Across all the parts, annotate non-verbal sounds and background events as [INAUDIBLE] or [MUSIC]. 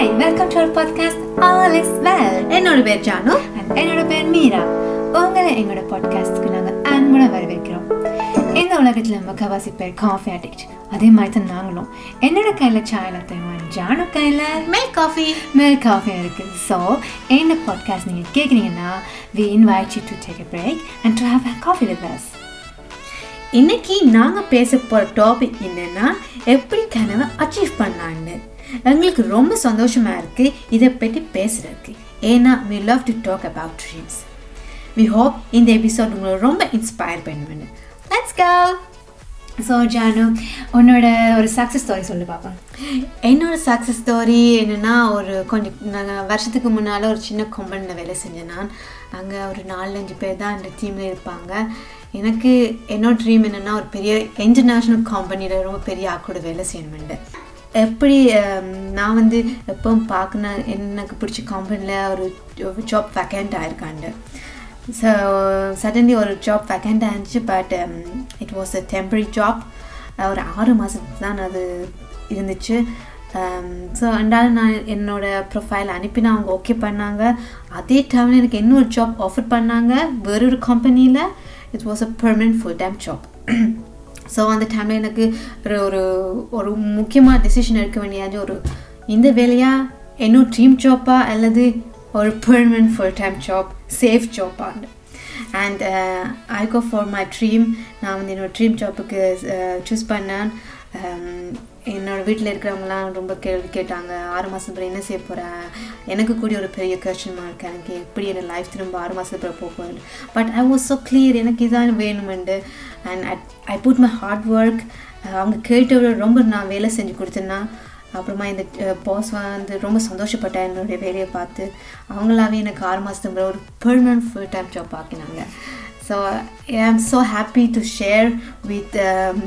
Hi welcome to our podcast all is well என்னோட பேர் Janu. And என்னோட பேர் மீரா. உங்களை எங்களோட பாட்காஸ்ட்டுக்கு நாங்கள் அன்புடன் வரவேற்கிறோம். இந்த உலகத்தில் முக்கவாசி பேர் காஃபி அடிக்ட் அதே மாதிரி தான் நாங்களும். என்னோட கையில் சாய் லத்தையும் ஜானு கையில். மேல் காஃபி மில் காஃபி இருக்குது ஸோ இந்த பாட்காஸ்ட் நீங்கள் கேட்குறீங்கன்னா we invite you to take a break and to have a coffee with us. இன்னைக்கு நாங்கள் பேச போகிற டாபிக் என்னன்னா எப்படி கனவை அச்சீவ் பண்ணலான்னு எங்களுக்கு ரொம்ப சந்தோஷமா இருக்கு. இதை பற்றி பேசுறதுக்கு. ஏன்னா we love to talk about dreams we hope இந்த எபிசோட் உங்களை ரொம்ப இன்ஸ்பயர் பண்ணுவேன் லெட்ஸ் கோ ஸோ ஜானு உன்னோட ஒரு சக்ஸஸ் ஸ்டோரி சொல்லி பார்ப்போம் என்னோட சக்ஸஸ் ஸ்டோரி என்னென்னா ஒரு கொஞ்சம் நாங்கள் வருஷத்துக்கு முன்னால் ஒரு சின்ன கம்பெனியில் வேலை செஞ்சேன் நான். அங்கே ஒரு நாலஞ்சு பேர் தான் அந்த டீமில் இருப்பாங்க. எனக்கு என்னோட ட்ரீம் என்னென்னா ஒரு பெரிய இன்டர்நேஷ்னல் கம்பெனியில் ரொம்ப பெரிய ஆக்கோட வேலை செய்யணுமெண்டு எப்படி நான் வந்து எப்போ பார்க்கணும் எனக்கு பிடிச்ச கம்பெனியில் ஒரு ஜாப் வேக்கண்ட் ஆயிருக்காண்டு. ஸோ சடன்லி ஒரு job vacant ஆயிருந்துச்சு but it was a temporary job ஒரு ஆறு மாதத்துக்கு தான் அது இருந்துச்சு. Um, ஸோ அண்டாலும் நான் என்னோடய ப்ரொஃபைல் அனுப்பினா அவங்க ஓகே பண்ணாங்க. அதே டைமில் எனக்கு இன்னொரு ஜாப் ஆஃபர் பண்ணாங்க வேறொரு கம்பெனியில் it was a permanent full time job so அந்த டைமில் எனக்கு ஒரு ஒரு ஒரு முக்கியமாக டெசிஷன் எடுக்க வேண்டியது ஒரு இந்த வேலையாக இன்னும் ட்ரீம் ஜாப்பா அல்லது ஒரு permanent full time job safe ஜாப்பான்னு and I go for my dream நான் வந்து என்னோடய ட்ரீம் ஜாப்புக்கு சூஸ் பண்ணேன். Um, என்னோடய என்னோட வீட்டில் இருக்கிறவங்களாம் ரொம்ப கேள்வி கேட்டாங்க ஆறு மாதம் என்ன செய்ய போகிறேன் எனக்கு கூடிய ஒரு பெரிய கொஸ்டின் மார்க் எனக்கு எப்படி என் லைஃப் திரும்ப ஆறு மாதத்துக்கு போகணும் போக போகுது? But I was so clear எனக்கு இதான் வேணுமெண்டு. And I I put my hard work அவங்க கேட்டவரை ரொம்ப நான் வேலை செஞ்சு கொடுத்தேன்னா அப்புறமா இந்த பாஸ் வந்து ரொம்ப சந்தோஷப்பட்டேன் என்னுடைய வேலையை பார்த்து. அவங்களாவே எனக்கு ஆறு மாதத்துக்கு ஒரு பெர்மனன்ட் ஃபுல் டைம் ஜாப் ஆக்கினாங்க. So I am so happy to share with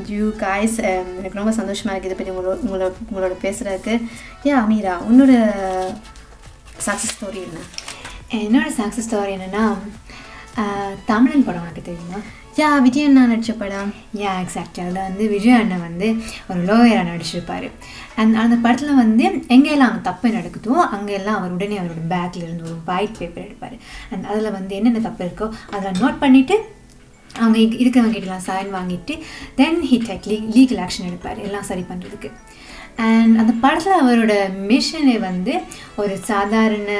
you guys எனக்கு ரொம்ப சந்தோஷமாக இருக்குது இதை பற்றி உங்களோட உங்களோட உங்களோட பேசுகிறதுக்கு ஏன் அமீரா உன்னோட சக்ஸஸ் ஸ்டோரி என்ன? என்னோட சக்ஸஸ் ஸ்டோரி என்னென்னா தமிழன் படம் உனக்கு தெரியுமா? யா விஜய் அண்ணா நடித்த படம். யா எக்ஸாக்ட் அதில் வந்து விஜய் அண்ணன் வந்து ஒரு லோயராக நடிச்சிருப்பார். அண்ட் அந்த படத்தில் வந்து எங்கெல்லாம் அவங்க தப்பு நடக்குதோ அங்கெல்லாம் அவர் உடனே அவரோட பேக்கில் இருந்து ஒரு ஒயிட் பேப்பர் எடுப்பார். அண்ட் அதில் வந்து என்னென்ன தப்பு இருக்கோ அதில் நோட் பண்ணிவிட்டு அவங்க இருக்கிறவங்க கிட்டலாம் சைன் வாங்கிட்டு then he take le legal action எடுப்பார் எல்லாம் சரி பண்ணுறதுக்கு அண்ட் அந்த படத்தில் அவரோட மிஷனை வந்து ஒரு சாதாரண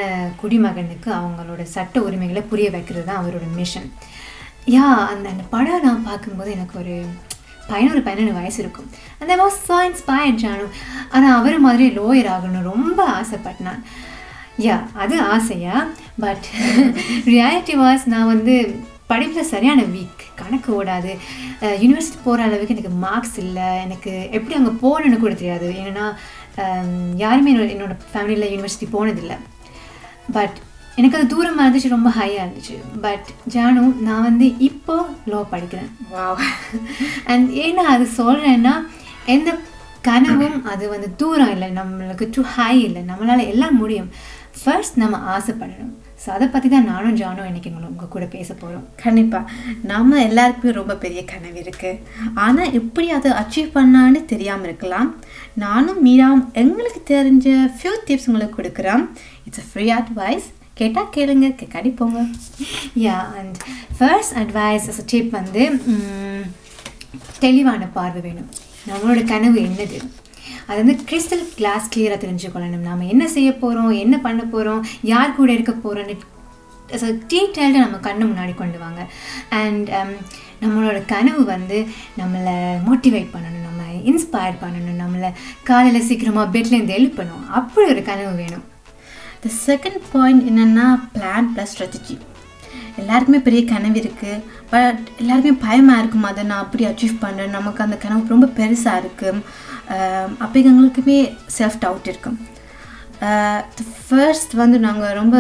குடிமகனுக்கு அவங்களோட சட்ட உரிமைகளை புரிய வைக்கிறது தான் அவரோட மிஷன் யா அந்த அந்த படம் நான் பார்க்கும்போது எனக்கு ஒரு பதினோரு பதினொன்று வயசு இருக்கும். அந்த வாஸ் ஸோ இன்ஸ்பயர்ட் ஜானு ஆனால் அவர் மாதிரி லோயர் ஆகணும் ரொம்ப ஆசைப்பட்டேன். யா அது ஆசையா? பட் ரியாலிட்டி வாஸ் நான் வந்து படிப்பில் சரியான வீக் கணக்கு ஓடாது. யூனிவர்சிட்டி போகிற அளவுக்கு எனக்கு மார்க்ஸ் இல்லை. எனக்கு எப்படி அங்கே போகணுன்னு கூட தெரியாது. ஏன்னா யாருமே என்னோட என்னோடய ஃபேமிலியில் யூனிவர்சிட்டி போனதில்லை. பட் எனக்கு அது தூரமாக இருந்துச்சு ரொம்ப ஹையாக இருந்துச்சு. பட் ஜானு நான் வந்து இப்போ லோ படிக்கிறேன். வாவ் அண்ட் ஏன்னா அது சொல்கிறேன்னா எந்த கனவும் அது வந்து தூரம் இல்லை. நம்மளுக்கு டூ ஹை இல்லை. நம்மளால் எல்லாம் முடியும். ஃபர்ஸ்ட் நம்ம ஆசைப்படணும். ஸோ அதை பற்றி தான் நானும் ஜானும் இன்னைக்கு உங்களை உங்கள் கூட பேச போகிறோம் கண்டிப்பாக நம்ம எல்லாருக்குமே ரொம்ப பெரிய கனவு இருக்குது ஆனால் எப்படி அதை அச்சீவ் பண்ணான்னு தெரியாமல் இருக்கலாம். நானும் மீராவும் எங்களுக்கு தெரிஞ்ச ஃபியூ டிப்ஸ் உங்களுக்கு கொடுக்குறோம். இட்ஸ் அ ஃப்ரீ அட்வைஸ் கேட்டால் கேளுங்க கேட்காடி போங்க. Yeah and first advice as tip வந்து தெளிவான பார்வை வேணும். நம்மளோட கனவு என்னது? அது வந்து கிறிஸ்டல் கிளாஸ் கிளியராக தெரிஞ்சுக்கொள்ளணும். நாம் என்ன செய்ய போகிறோம் என்ன பண்ண போகிறோம் யார் கூட இருக்க போகிறோன்னு டீட்டெயில்டாக நம்ம கண்ணு முன்னாடி கொண்டு வாங்க. அண்ட் um, நம்மளோட கனவு வந்து நம்மளை மோட்டிவேட் பண்ணணும் நம்ம இன்ஸ்பயர் பண்ணணும் நம்மளை காலையில் சீக்கிரமாக பெட்லேருந்து எழுப்பணும். அப்படி ஒரு கனவு வேணும். த செகண்ட் பாயிண்ட் என்னென்னா பிளான் ப்ளஸ் ஸ்ட்ராட்டஜி எல்லாருக்குமே பெரிய கனவு இருக்குது பட் எல்லாருக்குமே பயமாக இருக்கும்? அதை நான் அப்படி அச்சீவ் பண்ணுறேன் நமக்கு அந்த கனவு ரொம்ப பெருசாக இருக்குது அப்போ செல்ஃப் டவுட் இருக்கும் ஃபர்ஸ்ட் வந்து நாங்கள் ரொம்ப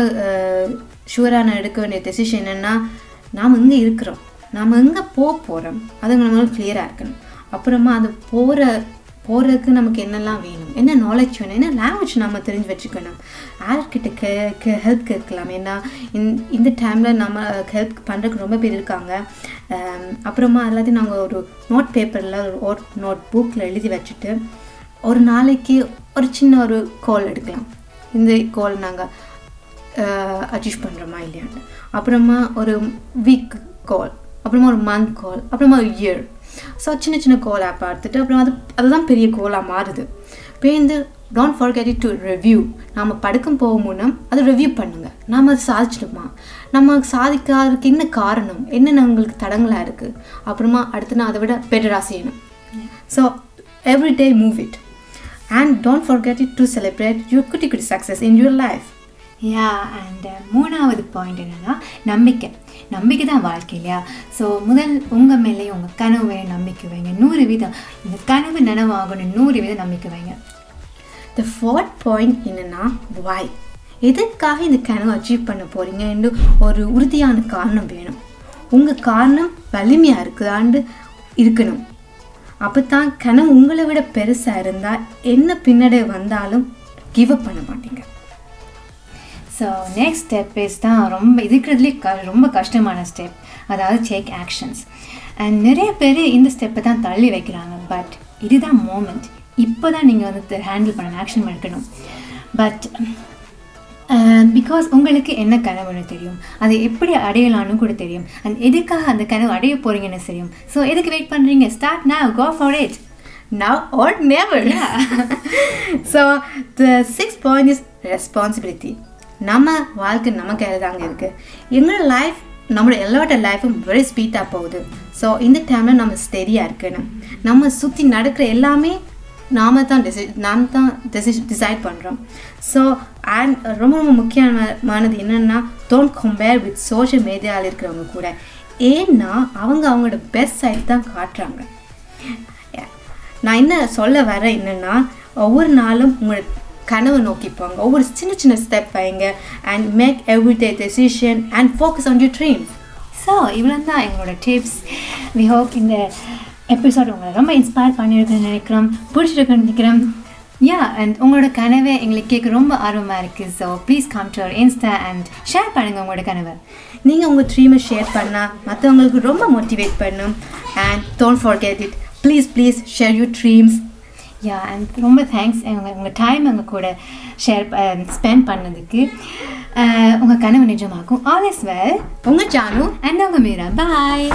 ஷூரான எடுக்க வேண்டிய டெசிஷன் என்னென்னா நாம் இங்கே இருக்கிறோம். நாம் எங்கே போக போகிறோம் அது நம்மளுக்கு கிளியராக இருக்கணும். அப்புறமா அது போகிற போகிறதுக்கு நமக்கு என்னெல்லாம் வேணும்? என்ன நாலேஜ் வேணும்? என்ன லாங்குவேஜ் நம்ம தெரிஞ்சு வச்சுக்கணும்? யார்கிட்ட கே கே ஹெல்ப் கேட்கலாம். ஏன்னா இந்த இந்த டைமில் நம்ம ஹெல்ப் பண்ணுறதுக்கு ரொம்ப பேர் இருக்காங்க. அப்புறமா எல்லாத்தையும் நாங்கள் ஒரு நோட் பேப்பரில் ஒரு நோட் புக்கில் எழுதி வச்சுட்டு ஒரு நாளைக்கு ஒரு சின்ன ஒரு கால் எடுக்கலாம். இந்த கோல் நாங்கள் அச்சீவ் பண்ணுறோமா இல்லையான்னு. அப்புறமா ஒரு வீக் கால் அப்புறமா ஒரு மந்த் கால் அப்புறமா ஒரு இயர் ஸோ சின்ன சின்ன கோலாக பார்த்துட்டு அப்புறம் அது அதுதான் பெரிய கோலாக மாறுது. பேருந்து don't forget it to review நாம் படுக்கும் போக முன்னம் அதை ரிவ்யூ பண்ணுங்கள் நாம் அதை சாதிச்சிடுமா நம்ம சாதிக்காததுக்கு என்ன காரணம்? என்னென்ன உங்களுக்கு தடங்களாக இருக்குது அப்புறமா அடுத்து நான் அதை விட பெட்டராக செய்யணும். So every day move it and don't forget it to celebrate your குட்டி குட்டி success in your life yeah and uh, மூணாவது பாயிண்ட் என்னென்னா நம்பிக்கை. நம்பிக்கை தான் வாழ்க்கை இல்லையா? ஸோ முதல் உங்கள் மேலே உங்கள் கனவு நம்பிக்கை வைங்க. நூறு வீதம் இந்த கனவு நனவாகணும் நூறு வீதம் நம்பிக்கை வைங்க. த ஃபோர்த் பாயிண்ட் என்னென்னா வாய் எதற்காக இந்த கனவு அச்சீவ் பண்ண போகிறீங்கன்னு ஒரு உறுதியான காரணம் வேணும். உங்கள் காரணம் வலிமையாக இருக்குதாண்டு இருக்கணும். அப்போ தான் கனவு உங்களை விட பெருசாக இருந்தால் என்ன பின்னடை வந்தாலும் கிவ் அப் பண்ண மாட்டீங்க. ஸோ நெக்ஸ்ட் ஸ்டெப் இஸ் தான் ரொம்ப இருக்கிறதுலே க ரொம்ப கஷ்டமான ஸ்டெப் அதாவது டேக் ஆக்ஷன்ஸ் அண்ட் நிறைய பேர் இந்த ஸ்டெப்பை தான் தள்ளி வைக்கிறாங்க. பட் இதுதான் மோமெண்ட் இப்போ தான் நீங்கள் வந்து ஹேண்டில் பண்ணணும் ஆக்ஷன் எடுக்கணும். பட் பிகாஸ் உங்களுக்கு என்ன கனவுன்னு தெரியும்? அதை எப்படி அடையலாம்னு கூட தெரியும். அண்ட் எதுக்காக அந்த கனவு அடைய போகிறீங்கன்னு தெரியும். ஸோ எதுக்கு வெயிட் பண்ணுறீங்க start now. Go for it now or never. [LAUGHS] so the sixth point is responsibility. நம்ம வாழ்க்கை நம்ம கையில் தாங்க இருக்குது எங்களோட லைஃப் நம்மளோட எல்லாரோட லைஃப்பும் வெரி ஸ்பீட்டாக போகுது. ஸோ இந்த டைமில் நம்ம ஸ்டெடியாக இருக்கணும். நம்ம சுற்றி நடக்கிற எல்லாமே நாம தான் டிசை நாம் தான் டிசைட் பண்ணுறோம் ஸோ அண்ட் ரொம்ப ரொம்ப முக்கியமானது என்னென்னா டோன்ட் கம்பேர் வித் சோஷியல் மீடியாவில் இருக்கிறவங்க கூட. ஏன்னா அவங்க அவங்களோட பெஸ்ட் சைட் தான் காட்டுறாங்க. நான் என்ன சொல்ல வர என்னென்னா ஒவ்வொரு நாளும் உங்களோட கனவை நோக்கி போங்க. ஒவ்வொரு சின்ன சின்ன ஸ்டெப் வைங்க. And make every day decision and focus on you dream so இவ்வளோ தான் எங்களோட டிப்ஸ் வி ஹோப் இந்த எபிசோட் உங்களை ரொம்ப இன்ஸ்பயர் பண்ணியிருக்குன்னு நினைக்கிறோம். பிடிச்சிருக்குன்னு நினைக்கிறோம். யா அண்ட் உங்களோட கனவை எங்களுக்கு கேட்க ரொம்ப ஆர்வமாக இருக்குது so please come to our insta and share பண்ணுங்கள் உங்களோட கனவை. நீங்கள் உங்கள் ட்ரீமை ஷேர் பண்ணால் மற்றவங்களுக்கு ரொம்ப மோட்டிவேட் பண்ணும். And don't forget it please please share you dreams yeah and ரொம்ப தேங்க்ஸ் உங்கள் உங்கள் டைம் எங்கள் கூட ஷேர் ஸ்பெண்ட் பண்ணதுக்கு. உங்கள் கனவு நிஜமாகும் ஆல் இஸ் வெல் உங்கள் ஜானு அண்ட் உங்கள் மீரா. பாய்